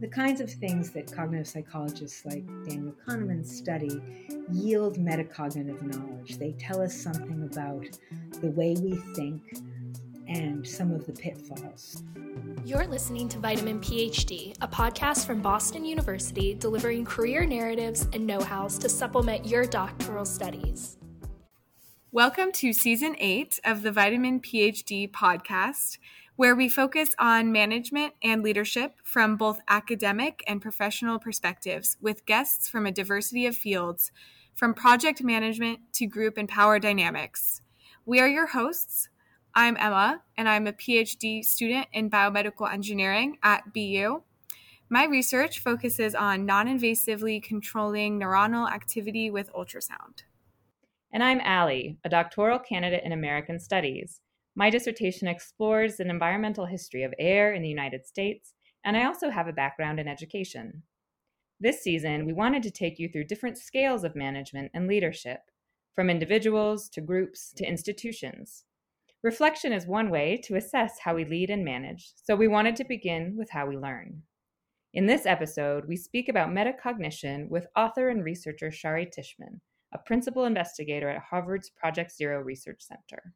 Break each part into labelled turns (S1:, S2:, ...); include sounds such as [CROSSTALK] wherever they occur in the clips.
S1: The kinds of things that cognitive psychologists like Daniel Kahneman study yield metacognitive knowledge. They tell us something about the way we think and some of the pitfalls.
S2: You're listening to Vitamin PhD, a podcast from Boston University delivering career narratives and know hows to supplement your doctoral studies.
S3: Welcome to season eight of the Vitamin PhD podcast where we focus on management and leadership from both academic and professional perspectives with guests from a diversity of fields, from project management to group and power dynamics. We are your hosts. I'm Emma, and I'm a PhD student in biomedical engineering at BU. My research focuses on non invasively controlling neuronal activity with ultrasound.
S4: And I'm Allie, a doctoral candidate in American Studies. My dissertation explores an environmental history of air in the United States, and I also have a background in education. This season, we wanted to take you through different scales of management and leadership, from individuals to groups to institutions. Reflection is one way to assess how we lead and manage, so we wanted to begin with how we learn. In this episode, we speak about metacognition with author and researcher Shari Tishman, a principal investigator at Harvard's Project Zero Research Center.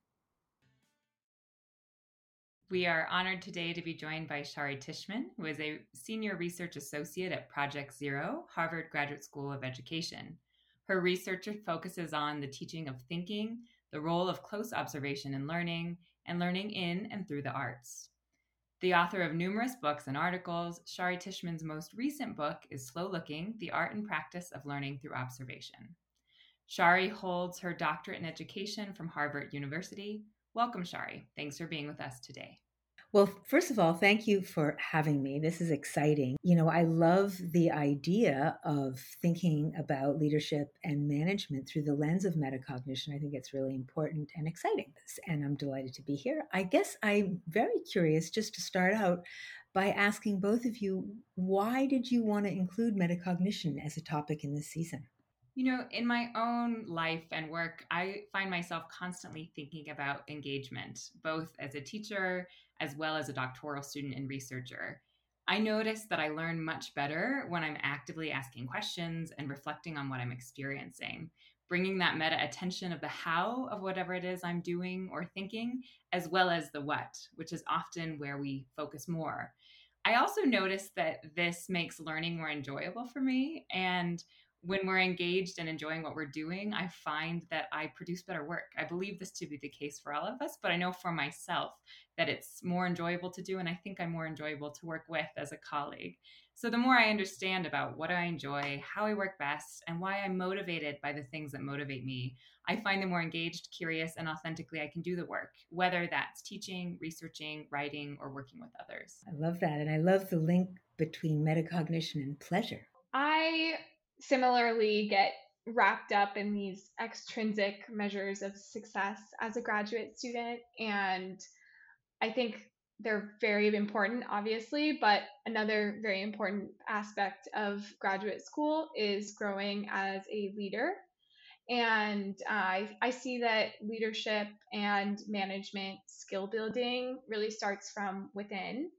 S4: We are honored today to be joined by Shari Tishman, who is a senior research associate at Project Zero, Harvard Graduate School of Education. Her research focuses on the teaching of thinking, the role of close observation in learning, and learning in and through the arts. The author of numerous books and articles, Shari Tishman's most recent book is Slow Looking The Art and Practice of Learning Through Observation. Shari holds her doctorate in education from Harvard University. Welcome, Shari. Thanks for being with us today.
S1: Well, first of all, thank you for having me. This is exciting. You know, I love the idea of thinking about leadership and management through the lens of metacognition. I think it's really important and exciting. And I'm delighted to be here. I guess I'm very curious just to start out by asking both of you why did you want to include metacognition as a topic in this season?
S4: You know, in my own life and work, I find myself constantly thinking about engagement, both as a teacher as well as a doctoral student and researcher. I notice that I learn much better when I'm actively asking questions and reflecting on what I'm experiencing, bringing that meta attention of the how of whatever it is I'm doing or thinking, as well as the what, which is often where we focus more. I also notice that this makes learning more enjoyable for me and when we're engaged and enjoying what we're doing, I find that I produce better work. I believe this to be the case for all of us, but I know for myself that it's more enjoyable to do, and I think I'm more enjoyable to work with as a colleague. So, the more I understand about what I enjoy, how I work best, and why I'm motivated by the things that motivate me, I find the more engaged, curious, and authentically I can do the work, whether that's teaching, researching, writing, or working with others.
S1: I love that. And I love the link between metacognition and pleasure.
S5: I similarly get wrapped up in these extrinsic measures of success as a graduate student. And I think they're very important, obviously, but another very important aspect of graduate school is growing as a leader. And uh, I, I see that leadership and management skill building really starts from within.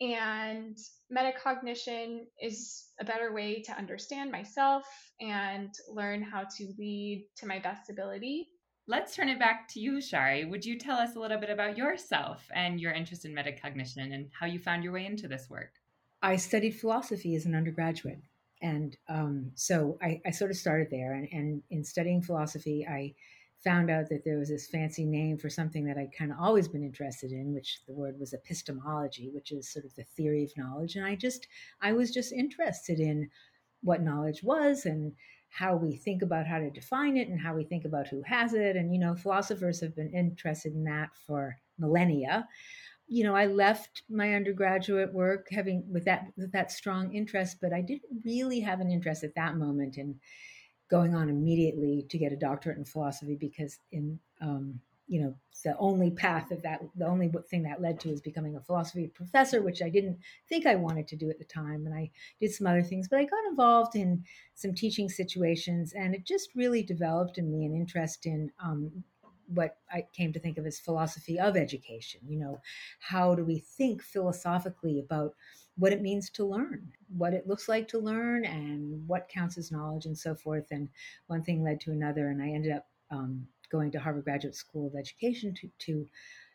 S5: And metacognition is a better way to understand myself and learn how to lead to my best ability.
S4: Let's turn it back to you, Shari. Would you tell us a little bit about yourself and your interest in metacognition and how you found your way into this work?
S1: I studied philosophy as an undergraduate. And um, so I, I, sort of started there. And, and in studying philosophy, I found out that there was this fancy name for something that I'd kind of always been interested in, which the word was epistemology, which is sort of the theory of knowledge. And I just, I was just interested in what knowledge was and how we think about how to define it and how we think about who has it. And, you know, philosophers have been interested in that for millennia. You know, I left my undergraduate work having with that with that strong interest, but I didn't really have an interest at that moment in going on immediately to get a doctorate in philosophy because in um, you know the only path of that the only thing that led to is becoming a philosophy professor which i didn't think i wanted to do at the time and i did some other things but i got involved in some teaching situations and it just really developed in me an interest in um, what i came to think of as philosophy of education you know how do we think philosophically about what it means to learn, what it looks like to learn, and what counts as knowledge and so forth. And one thing led to another, and I ended up um, going to Harvard Graduate School of Education to, to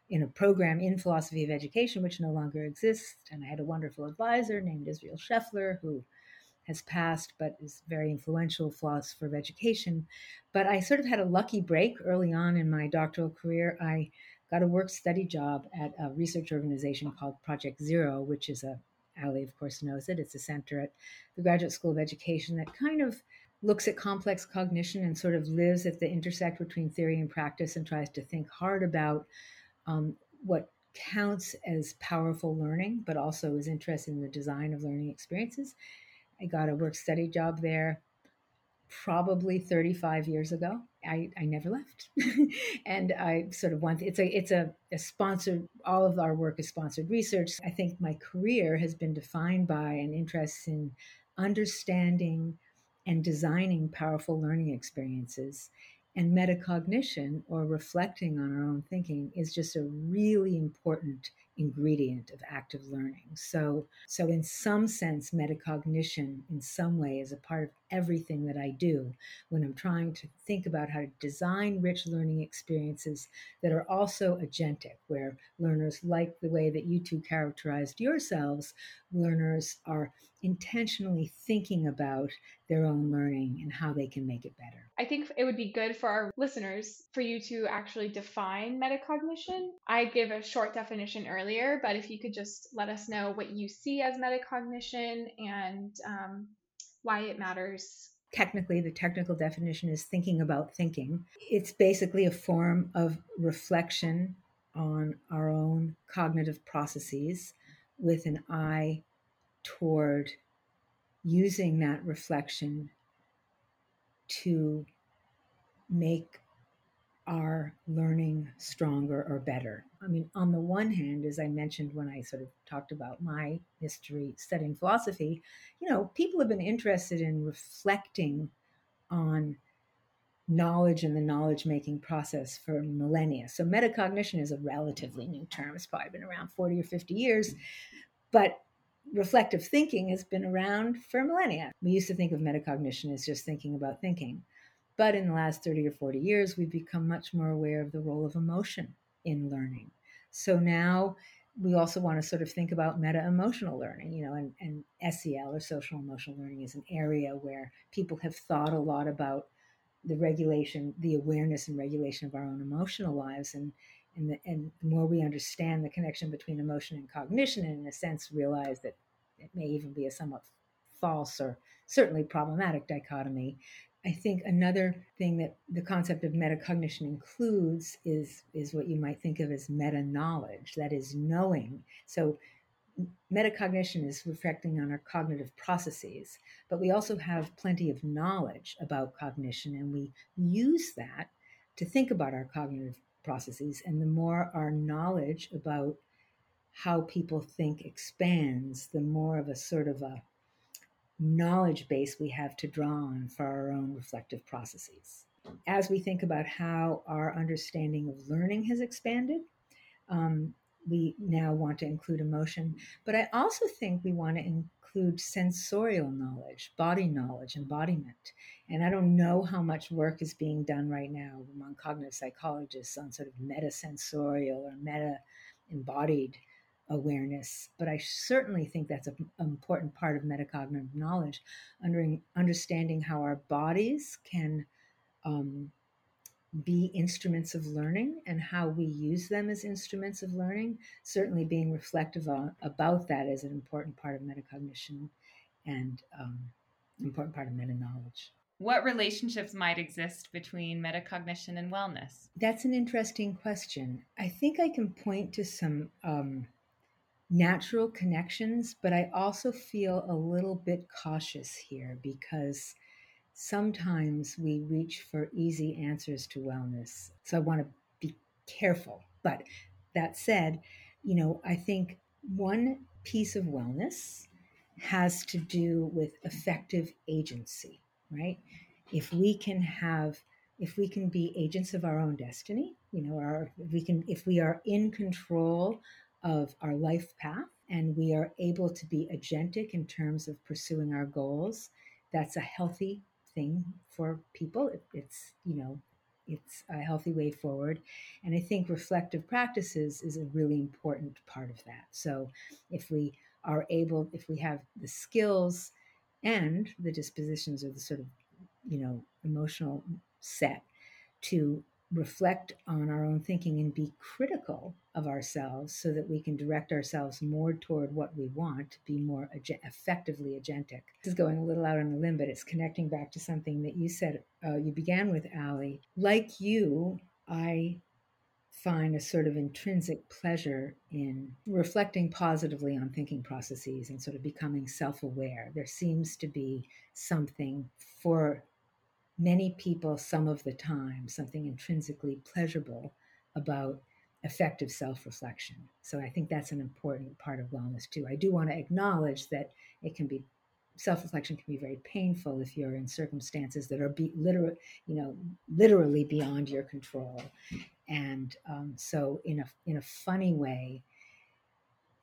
S1: in a program in philosophy of education, which no longer exists. And I had a wonderful advisor named Israel Scheffler, who has passed but is very influential philosopher of education. But I sort of had a lucky break early on in my doctoral career. I got a work study job at a research organization called Project Zero, which is a Ali, of course, knows it. It's a center at the Graduate School of Education that kind of looks at complex cognition and sort of lives at the intersect between theory and practice and tries to think hard about um, what counts as powerful learning, but also is interested in the design of learning experiences. I got a work study job there probably 35 years ago. I, I never left. [LAUGHS] and I sort of want it's a it's a, a sponsored all of our work is sponsored research. I think my career has been defined by an interest in understanding and designing powerful learning experiences and metacognition or reflecting on our own thinking is just a really important ingredient of active learning. So, so in some sense, metacognition in some way is a part of everything that I do when I'm trying to think about how to design rich learning experiences that are also agentic, where learners, like the way that you two characterized yourselves, learners are intentionally thinking about their own learning and how they can make it better.
S5: I think it would be good for our listeners for you to actually define metacognition. I gave a short definition earlier, but if you could just let us know what you see as metacognition and um, why it matters.
S1: Technically, the technical definition is thinking about thinking. It's basically a form of reflection on our own cognitive processes with an eye toward using that reflection to make our learning stronger or better. I mean, on the one hand, as I mentioned when I sort of talked about my history studying philosophy, you know, people have been interested in reflecting on knowledge and the knowledge making process for millennia. So, metacognition is a relatively new term. It's probably been around 40 or 50 years. But reflective thinking has been around for millennia. We used to think of metacognition as just thinking about thinking. But in the last 30 or 40 years, we've become much more aware of the role of emotion in learning. So now we also want to sort of think about meta emotional learning, you know, and, and SEL or social emotional learning is an area where people have thought a lot about the regulation, the awareness and regulation of our own emotional lives. And, and, the, and the more we understand the connection between emotion and cognition, and in a sense realize that it may even be a somewhat false or certainly problematic dichotomy, I think another thing that the concept of metacognition includes is is what you might think of as meta knowledge, that is knowing. So metacognition is reflecting on our cognitive processes, but we also have plenty of knowledge about cognition and we use that to think about our cognitive processes and the more our knowledge about how people think expands, the more of a sort of a knowledge base we have to draw on for our own reflective processes. As we think about how our understanding of learning has expanded, um, we now want to include emotion, but I also think we want to include sensorial knowledge, body knowledge, embodiment. And I don't know how much work is being done right now among cognitive psychologists on sort of metasensorial or meta embodied awareness. But I certainly think that's an important part of metacognitive knowledge, under, understanding how our bodies can um, be instruments of learning and how we use them as instruments of learning. Certainly, being reflective on, about that is an important part of metacognition and um, important part of meta knowledge.
S4: What relationships might exist between metacognition and wellness?
S1: That's an interesting question. I think I can point to some um, natural connections, but I also feel a little bit cautious here because sometimes we reach for easy answers to wellness. So I want to be careful. But that said, you know, I think one piece of wellness has to do with effective agency, right? If we can have if we can be agents of our own destiny, you know, our if we can if we are in control of our life path and we are able to be agentic in terms of pursuing our goals, that's a healthy thing for people. It's, you know, it's a healthy way forward. And I think reflective practices is a really important part of that. So if we are able, if we have the skills and the dispositions or the sort of, you know, emotional set to reflect on our own thinking and be critical of ourselves so that we can direct ourselves more toward what we want to be more ag- effectively agentic. This is going a little out on a limb, but it's connecting back to something that you said uh, you began with, Ali. Like you, I find a sort of intrinsic pleasure in reflecting positively on thinking processes and sort of becoming self aware. There seems to be something for many people some of the time something intrinsically pleasurable about effective self reflection. So I think that's an important part of wellness too. I do want to acknowledge that it can be self reflection can be very painful if you're in circumstances that are be, literal, you know, literally beyond your control. And um, so, in a in a funny way,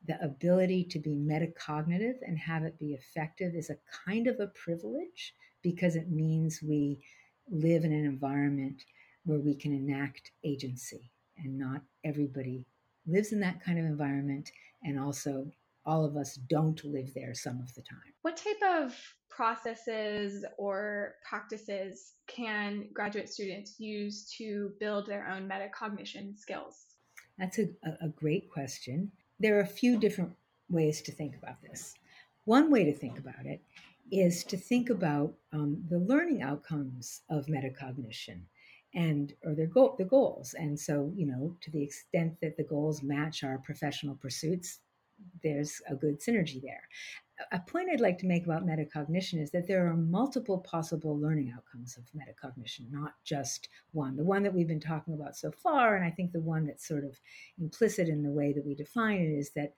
S1: the ability to be metacognitive and have it be effective is a kind of a privilege because it means we live in an environment where we can enact agency and not everybody lives in that kind of environment and also all of us don't live there some of the time.
S5: What type of processes or practices can graduate students use to build their own metacognition skills?
S1: That's a, a great question. There are a few different ways to think about this. One way to think about it is to think about um, the learning outcomes of metacognition and or their goal the goals. And so you know to the extent that the goals match our professional pursuits there's a good synergy there. A point i'd like to make about metacognition is that there are multiple possible learning outcomes of metacognition not just one. The one that we've been talking about so far and i think the one that's sort of implicit in the way that we define it is that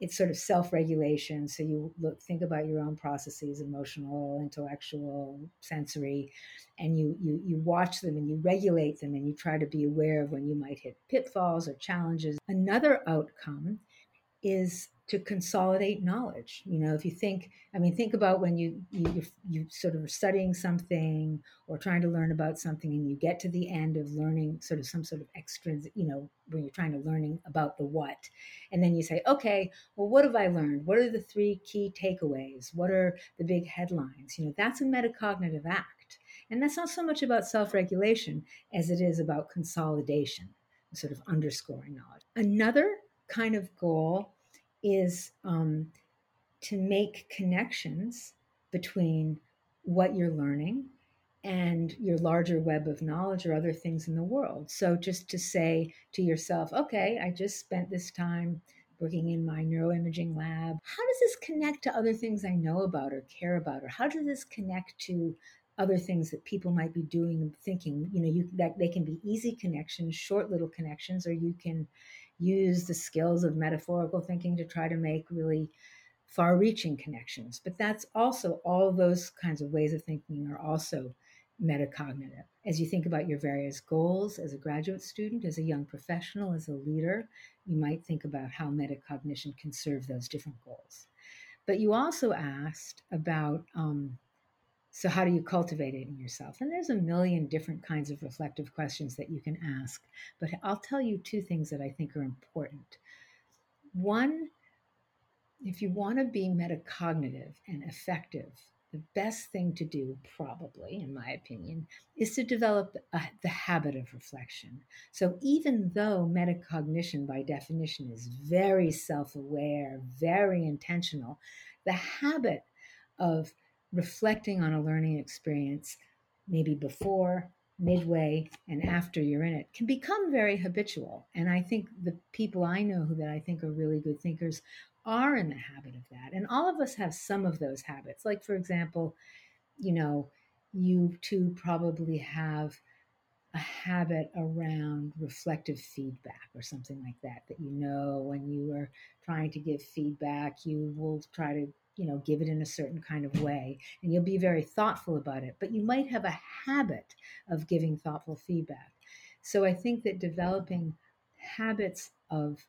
S1: it's sort of self-regulation. So you look think about your own processes emotional intellectual sensory and you you you watch them and you regulate them and you try to be aware of when you might hit pitfalls or challenges. Another outcome is to consolidate knowledge. You know if you think i mean think about when you you you sort of studying something or trying to learn about something and you get to the end of learning sort of some sort of extrinsic you know when you're trying to learning about the what. And then you say okay well what have i learned? What are the three key takeaways? What are the big headlines? You know that's a metacognitive act. And that's not so much about self-regulation as it is about consolidation sort of underscoring knowledge. Another kind of goal is um, to make connections between what you're learning and your larger web of knowledge or other things in the world. So just to say to yourself, okay, I just spent this time working in my neuroimaging lab. How does this connect to other things I know about or care about? Or how does this connect to other things that people might be doing and thinking? You know, you that they can be easy connections, short little connections, or you can use the skills of metaphorical thinking to try to make really far reaching connections. But that's also all those kinds of ways of thinking are also metacognitive. As you think about your various goals as a graduate student, as a young professional, as a leader, you might think about how metacognition can serve those different goals. But you also asked about um, so, how do you cultivate it in yourself? And there's a million different kinds of reflective questions that you can ask. But I'll tell you two things that I think are important. One, if you want to be metacognitive and effective, the best thing to do, probably, in my opinion, is to develop a, the habit of reflection. So, even though metacognition, by definition, is very self aware, very intentional, the habit of reflecting on a learning experience, maybe before, midway, and after you're in it, can become very habitual. And I think the people I know who that I think are really good thinkers are in the habit of that. And all of us have some of those habits. Like, for example, you know, you too probably have a habit around reflective feedback or something like that that you know when you are trying to give feedback you will try to you know give it in a certain kind of way and you'll be very thoughtful about it but you might have a habit of giving thoughtful feedback so i think that developing habits of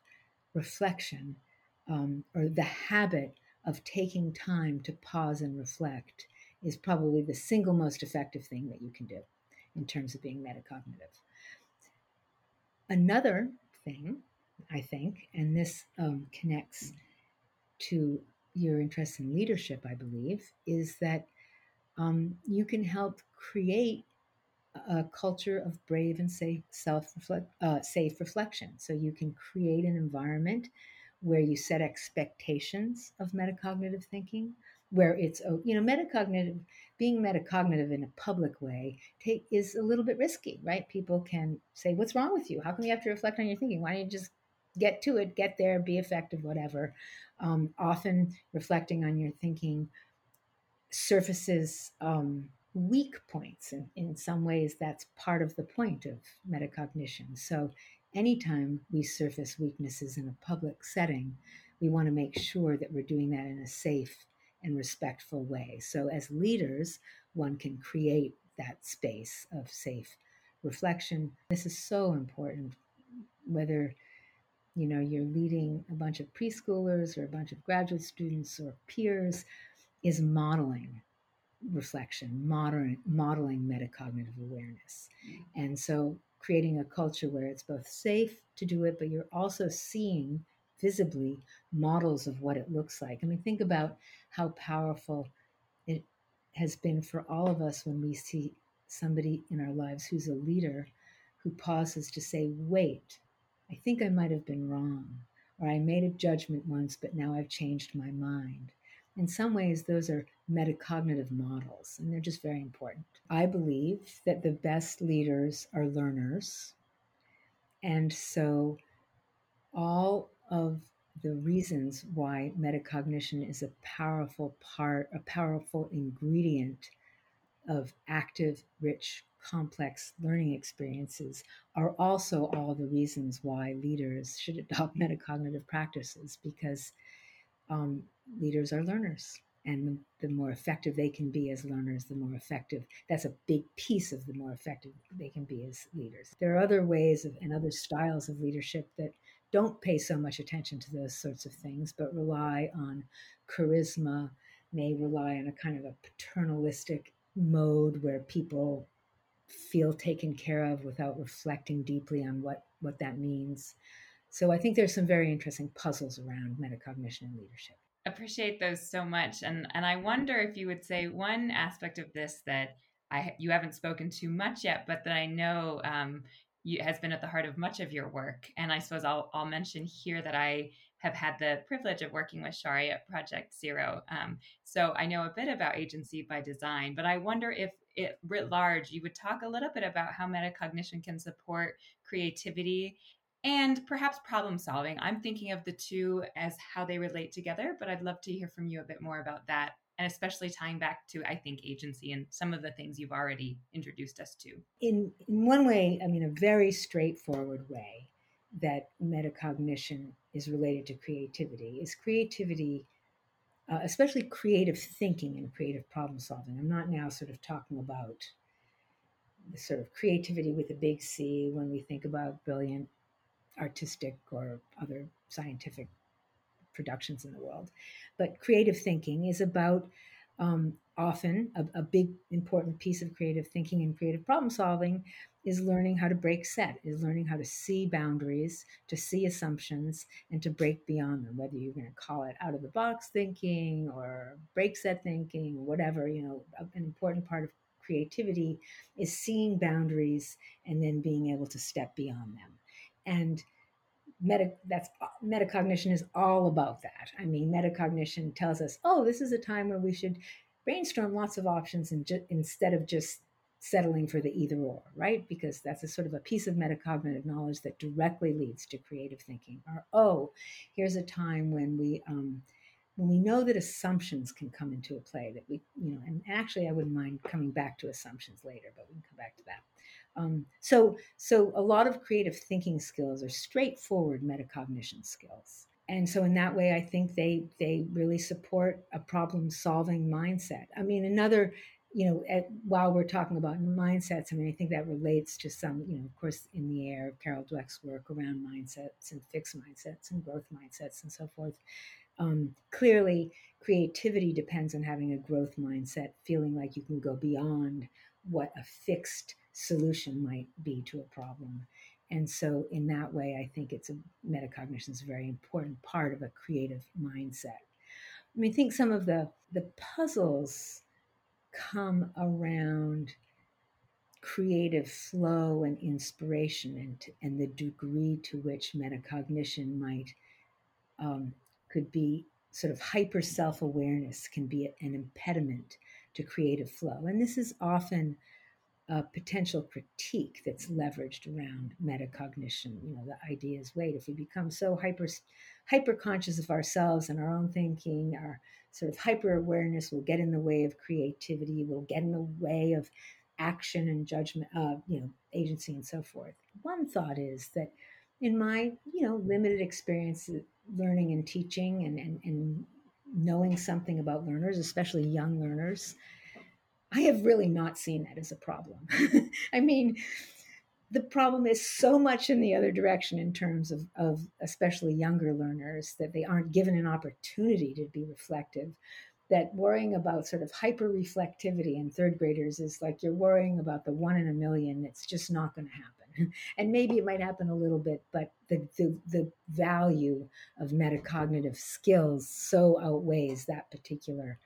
S1: reflection um, or the habit of taking time to pause and reflect is probably the single most effective thing that you can do in terms of being metacognitive. Another thing, I think, and this um, connects to your interest in leadership, I believe, is that um, you can help create a culture of brave and safe self uh, safe reflection. So you can create an environment where you set expectations of metacognitive thinking, where it's you know metacognitive being metacognitive in a public way take, is a little bit risky, right? People can say, "What's wrong with you? How come you have to reflect on your thinking? Why don't you just get to it, get there, be effective, whatever?" Um, often reflecting on your thinking surfaces um, weak points, and in some ways, that's part of the point of metacognition. So anytime we surface weaknesses in a public setting, we want to make sure that we're doing that in a safe and respectful way. So, as leaders, one can create that space of safe reflection. This is so important, whether you know you're leading a bunch of preschoolers or a bunch of graduate students or peers, is modeling reflection, modern, modeling metacognitive awareness. Mm. And so creating a culture where it's both safe to do it, but you're also seeing visibly models of what it looks like. I mean, think about how powerful it has been for all of us when we see somebody in our lives who's a leader who pauses to say, wait, I think I might have been wrong, or I made a judgment once, but now I've changed my mind. In some ways, those are metacognitive models, and they're just very important. I believe that the best leaders are learners. And so, all of the reasons why metacognition is a powerful part, a powerful ingredient of active, rich, complex learning experiences are also all the reasons why leaders should adopt [LAUGHS] metacognitive practices because um, leaders are learners and the, the, more effective they can be as learners, the more effective. That's a big piece of the more effective they can be as leaders. There are other ways of, and other styles of leadership that don't pay so much attention to those sorts of things, but rely on charisma, may rely on a kind of a paternalistic mode where people feel taken care of without reflecting deeply on what, what that means. So I think there's some very interesting puzzles around metacognition and leadership.
S4: Appreciate those so much. And and i wonder if you would say one aspect of this that i you haven't spoken to much yet but that i know um, you, has been at the heart of much of your work. And i suppose i'll, I'll mention here that i have had the privilege of working with shari at project zero. Um, so i know a bit about agency by design but i wonder if it writ large you would talk a little bit about how metacognition can support creativity and perhaps problem solving. I'm thinking of the two as how they relate together, but I'd love to hear from you a bit more about that and especially tying back to I think agency and some of the things you've already introduced us to.
S1: In in one way, I mean a very straightforward way that metacognition is related to creativity is creativity uh, especially creative thinking and creative problem solving. I'm not now sort of talking about the sort of creativity with a big C when we think about brilliant artistic or other scientific productions in the world. But creative thinking is about um, often a, a, big important piece of creative thinking and creative problem solving is learning how to break set is learning how to see boundaries to see assumptions and to break beyond them whether you're going to call it out of the box thinking or break set thinking whatever you know an important part of creativity is seeing boundaries and then being able to step beyond them. And meta that's metacognition is all about that. I mean metacognition tells us oh this is a time where we should brainstorm lots of options and ju- instead of just settling for the either or right? Because that's a sort of a piece of metacognitive knowledge that directly leads to creative thinking. Or oh here's a time when we um, when we know that assumptions can come into a play that we you know and actually i wouldn't mind coming back to assumptions later but we can come back to that um, so, so a lot of creative thinking skills are straightforward metacognition skills. And so in that way, I think they they really support a problem solving mindset. I mean, another you know, at, while we're talking about mindsets, I mean, I think that relates to some, you know, of course, in the air of Carol Dweck's work around mindsets and fixed mindsets and growth mindsets and so forth. Um, clearly, creativity depends on having a growth mindset, feeling like you can go beyond what a fixed solution might be to a problem. And so, in that way, I think it's a metacognition is a very important part of a creative mindset. I mean, I think some of the the puzzles come around creative flow and inspiration and, and the degree to which metacognition might um, could be sort of hyper self-awareness can be an impediment to creative flow and this is often a potential critique that's leveraged around metacognition you know the idea is wait if we become so hyper hyper conscious of ourselves and our own thinking our sort of hyper awareness will get in the way of creativity, will get in the way of action and judgment, uh, you know, agency and so forth. One thought is that in my, you know, limited experience learning and teaching and, and, and knowing something about learners, especially young learners, I have really not seen that as a problem. [LAUGHS] I mean, the problem is so much in the other direction in terms of, of especially younger learners that they aren't given an opportunity to be reflective that worrying about sort of hyper reflectivity in third graders is like you're worrying about the one in a million that's just not going to happen [LAUGHS] and maybe it might happen a little bit but the, the, the value of metacognitive skills so outweighs that particular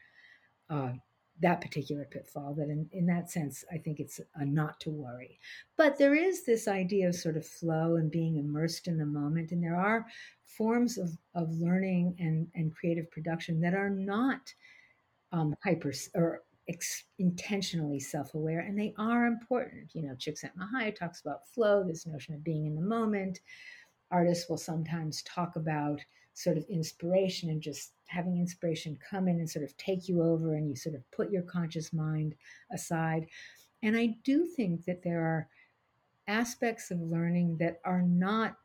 S1: uh, that particular pitfall that in, in that sense i think it's a not to worry. But there is this idea of sort of flow and being immersed in the moment and there are forms of, of learning and, and creative production that are not um, hyper or ex- intentionally self-aware and they are important. You know csikszentmihalyi talks about flow this notion of being in the moment. Artists will sometimes talk about sort of inspiration and just having inspiration come in and sort of take you over and you sort of put your conscious mind aside. And I do think that there are aspects of learning that are not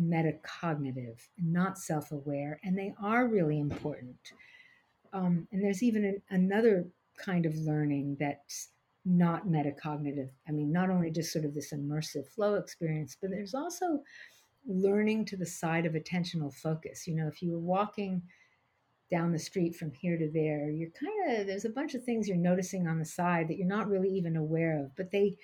S1: metacognitive, not self aware, and they are really important. Um, and there's even an, another kind of learning that's not metacognitive. I mean, not only just sort of this immersive flow experience, but there's also learning to the side of attentional focus. You know, if you were walking down the street from here to there you're kind of there's a bunch of things you're noticing on the side that you're not really even aware of but they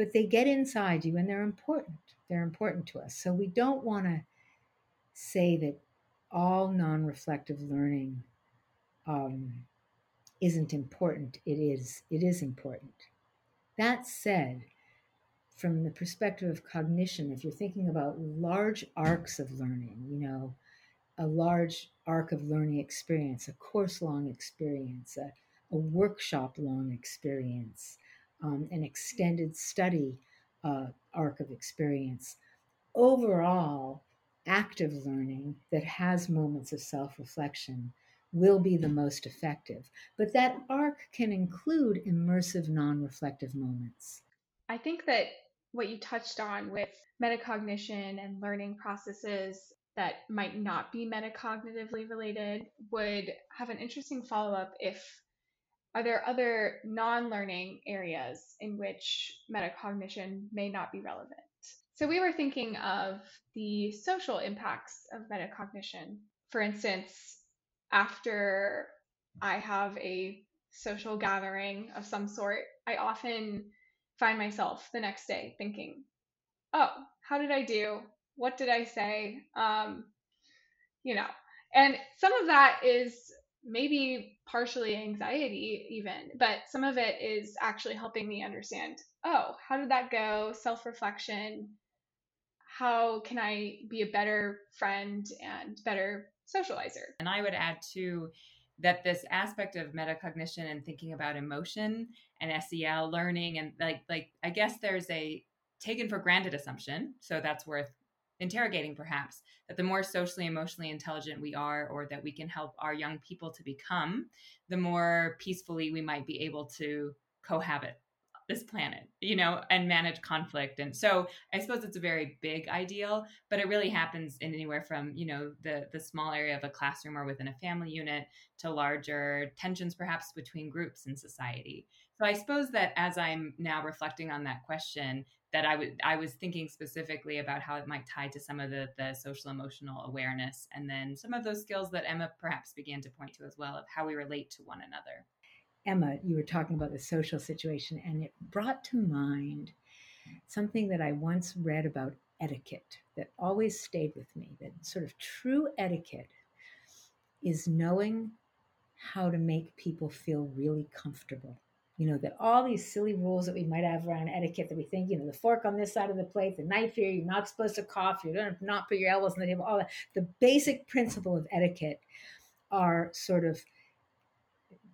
S1: but they get inside you and they're important. They're important to us. So we don't want to say that all non-reflective learning um, isn't important. It is it is important. That said from the perspective of cognition if you're thinking about large arcs of learning you know a large arc of learning experience, a course long experience, a, a workshop long experience, um, an extended study uh, arc of experience. Overall, active learning that has moments of self reflection will be the most effective. But that arc can include immersive, non reflective moments.
S5: I think that what you touched on with metacognition and learning processes that might not be metacognitively related would have an interesting follow up if are there other non-learning areas in which metacognition may not be relevant? So we were thinking of the social impacts of metacognition. For instance after i have a social gathering of some sort i often find myself the next day thinking oh how did i do what did I say? Um, you know, and some of that is maybe partially anxiety, even, but some of it is actually helping me understand oh, how did that go? Self reflection. How can I be a better friend and better socializer?
S4: And I would add too that this aspect of metacognition and thinking about emotion and SEL learning and like like I guess there's a taken for granted assumption, so that's worth interrogating perhaps that the more socially emotionally intelligent we are or that we can help our young people to become the more peacefully we might be able to cohabit this planet, you know, and manage conflict. And so I suppose it's a very big ideal, but it really happens in anywhere from, you know, the the small area of a classroom or within a family unit to larger tensions perhaps between groups in society. So I suppose that as I'm now reflecting on that question, that I would I was thinking specifically about how it might tie to some of the the social emotional awareness and then some of those skills that Emma perhaps began to point to as well of how we relate to one another.
S1: Emma, you were talking about the social situation, and it brought to mind something that I once read about etiquette that always stayed with me that sort of true etiquette is knowing how to make people feel really comfortable. You know, that all these silly rules that we might have around etiquette that we think, you know, the fork on this side of the plate, the knife here, you're not supposed to cough, you don't not put your elbows on the table, all that. The basic principle of etiquette are sort of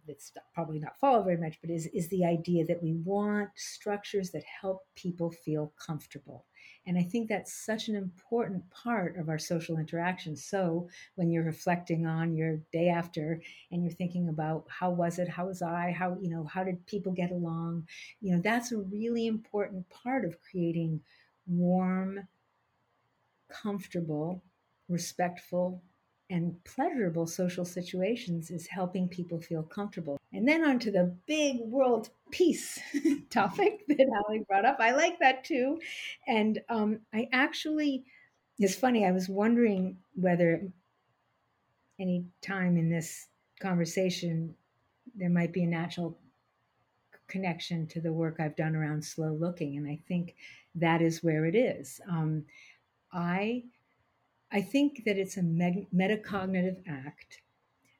S1: that's probably not followed very much, but is, is the idea that we want structures that help people feel comfortable. And I think that's such an important part of our social interaction. So when you're reflecting on your day after and you're thinking about how was it, how was I, how, you know, how did people get along, you know, that's a really important part of creating warm, comfortable, respectful and pleasurable social situations is helping people feel comfortable. And then on to the big world peace [LAUGHS] topic that Ali brought up. I like that too. And um, I actually, it's funny, I was wondering whether any time in this conversation there might be a natural connection to the work I've done around slow looking. And I think that is where it is. Um, I I think that it's a metacognitive act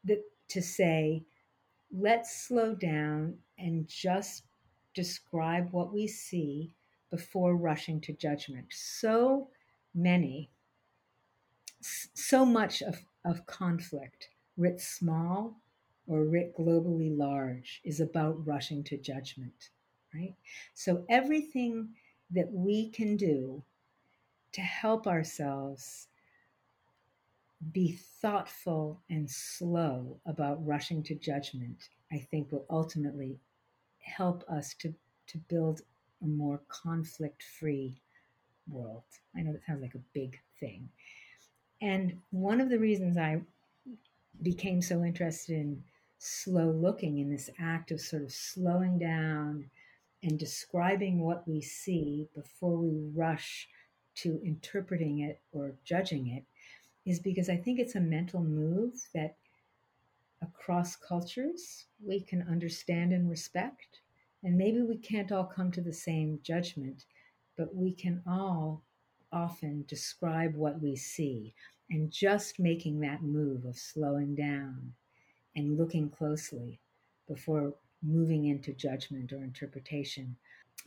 S1: that to say, let's slow down and just describe what we see before rushing to judgment. So many, so much of, of conflict, writ small or writ globally large, is about rushing to judgment, right? So everything that we can do to help ourselves be thoughtful and slow about rushing to judgment, I think will ultimately help us to, to build a more conflict free world. I know that sounds like a big thing. And one of the reasons I became so interested in slow looking in this act of sort of slowing down and describing what we see before we rush to interpreting it or judging it is because I think it's a mental move that across cultures we can understand and respect. And maybe we can't all come to the same judgment, but we can all often describe what we see. And just making that move of slowing down and looking closely before moving into judgment or interpretation,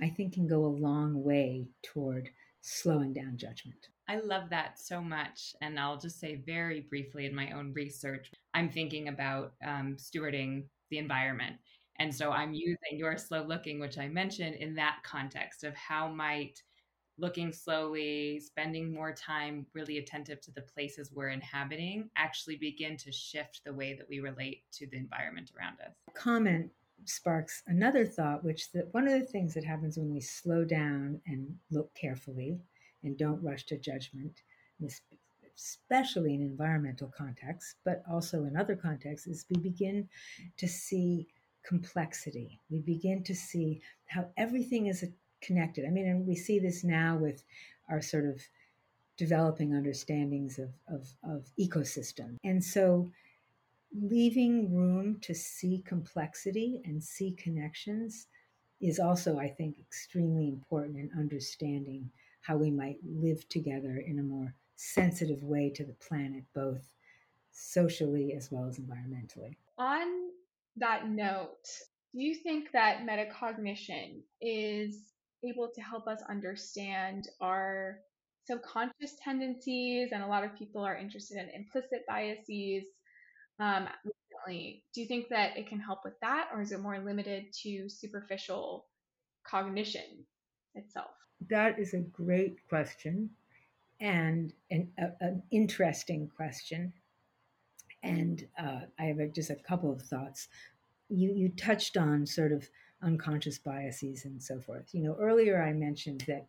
S1: I think can go a long way toward slowing down judgment.
S4: I love that so much. And I'll just say very briefly in my own research, I'm thinking about um, stewarding the environment. And so I'm using your slow looking, which I mentioned in that context of how might looking slowly, spending more time really attentive to the places we're inhabiting actually begin to shift the way that we relate to the environment around us.
S1: Comment sparks another thought, which that one of the things that happens when we slow down and look carefully and don't rush to judgment, especially in environmental contexts, but also in other contexts, is we begin to see complexity. We begin to see how everything is connected. I mean, and we see this now with our sort of developing understandings of, of, of ecosystem. And so leaving room to see complexity and see connections is also, I think, extremely important in understanding how we might live together in a more sensitive way to the planet, both socially as well as environmentally.
S5: On that note, do you think that metacognition is able to help us understand our subconscious tendencies? And a lot of people are interested in implicit biases um, recently. Do you think that it can help with that, or is it more limited to superficial cognition itself?
S1: That is a great question and an, a, an interesting question. And uh, I have just a couple of thoughts. You, you touched on sort of unconscious biases and so forth. You know, earlier I mentioned that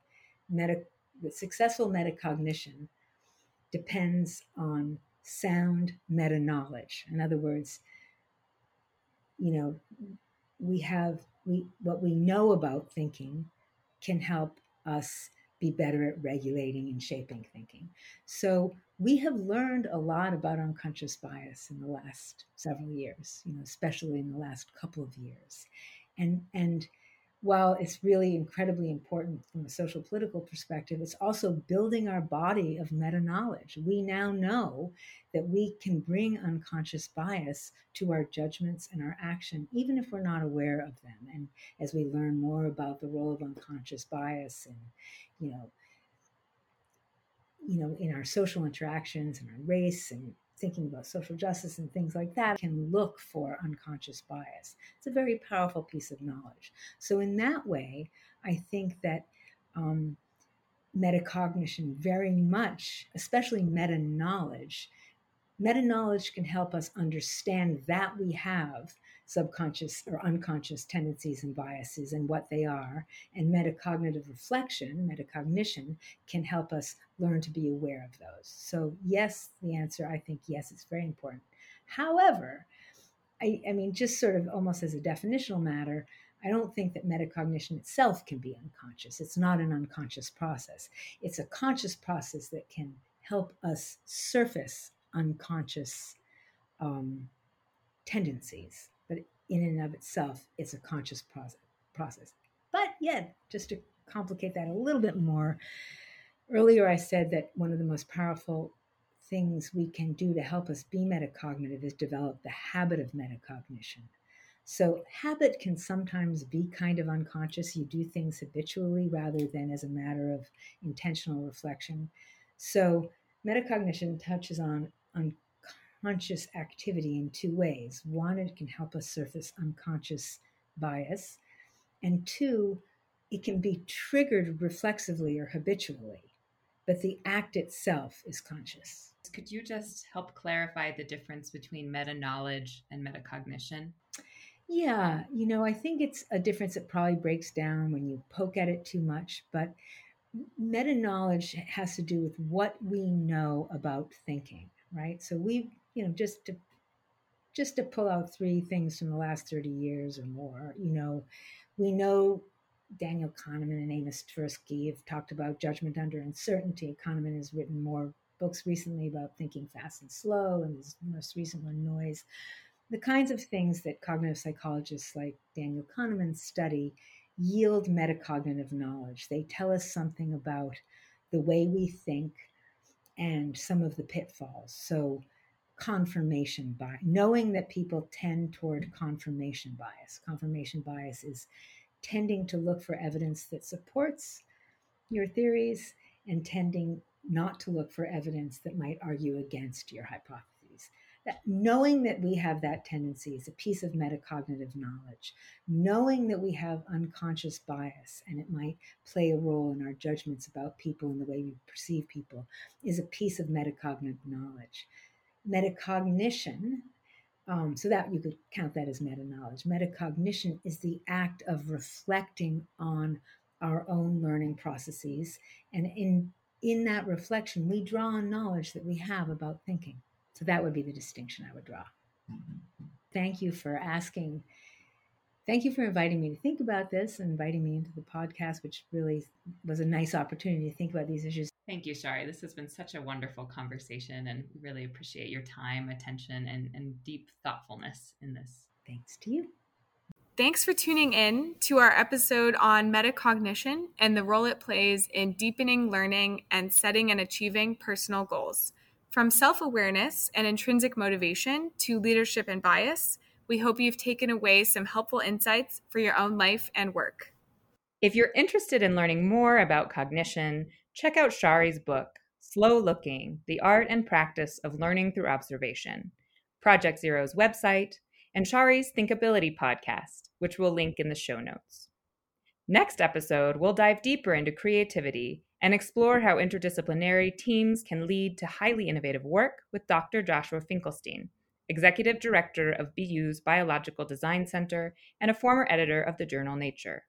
S1: meta, that successful metacognition depends on sound meta knowledge. In other words, you know, we have we what we know about thinking can help us be better at regulating and shaping thinking. So we have learned a lot about unconscious bias in the last several years, you know, especially in the last couple of years. And and while it's really incredibly important from a social political perspective, it's also building our body of meta knowledge. We now know that we can bring unconscious bias to our judgments and our action, even if we're not aware of them. And as we learn more about the role of unconscious bias and, you know, you know, in our social interactions and our race and thinking about social justice and things like that can look for unconscious bias. It's a very powerful piece of knowledge. So, in that way, I think that um, metacognition very much, especially meta knowledge, meta knowledge can help us understand that we have subconscious or unconscious tendencies and biases and what they are. And metacognitive reflection, metacognition, can help us learn to be aware of those. So, yes, the answer, I think, yes, it's very important. However, I, I mean, just sort of almost as a definitional matter, I don't think that metacognition itself can be unconscious. It's not an unconscious process. It's a conscious process that can help us surface unconscious um, tendencies in and of itself it's a conscious process. But yet, just to complicate that a little bit more, earlier I said that one of the most powerful things we can do to help us be metacognitive is develop the habit of metacognition. So, habit can sometimes be kind of unconscious. You do things habitually rather than as a matter of intentional reflection. So, metacognition touches on, on conscious activity in two ways. One, it can help us surface unconscious bias, and two, it can be triggered reflexively or habitually, but the act itself is conscious.
S4: Could you just help clarify the difference between meta knowledge and metacognition?
S1: Yeah, you know, I think it's a difference that probably breaks down when you poke at it too much, but meta knowledge has to do with what we know about thinking, right? So we you know, just to just to pull out three things from the last 30 years or more, you know, we know Daniel Kahneman and Amos Tversky have talked about judgment under uncertainty. Kahneman has written more books recently about thinking fast and slow, and his most recent one, Noise. The kinds of things that cognitive psychologists like Daniel Kahneman study yield metacognitive knowledge. They tell us something about the way we think and some of the pitfalls. So, confirmation bias, knowing that people tend toward confirmation bias. Confirmation bias is tending to look for evidence that supports your theories and tending not to look for evidence that might argue against your hypotheses. That knowing that we have that tendency is a piece of metacognitive knowledge. Knowing that we have unconscious bias and it might play a role in our judgments about people and the way we perceive people is a piece of metacognitive knowledge metacognition um, so that you could count that as meta knowledge metacognition is the act of reflecting on our own learning processes and in in that reflection we draw on knowledge that we have about thinking. So that would be the distinction i would draw. Thank you for asking thank you for inviting me to think about this and inviting me into the podcast which really was a nice opportunity to think about these issues
S4: Thank you, Shari. This has been such a wonderful conversation and really appreciate your time, attention, and, and deep thoughtfulness in this.
S1: Thanks to you.
S3: Thanks for tuning in to our episode on metacognition and the role it plays in deepening learning and setting and achieving personal goals. From self awareness and intrinsic motivation to leadership and bias, we hope you've taken away some helpful insights for your own life and work.
S4: If you're interested in learning more about cognition, check out Shari's book, Slow Looking The Art and Practice of Learning Through Observation, Project Zero's website, and Shari's Thinkability podcast, which we'll link in the show notes. Next episode, we'll dive deeper into creativity and explore how interdisciplinary teams can lead to highly innovative work with Dr. Joshua Finkelstein, executive director of BU's Biological Design Center, and a former editor of the journal Nature.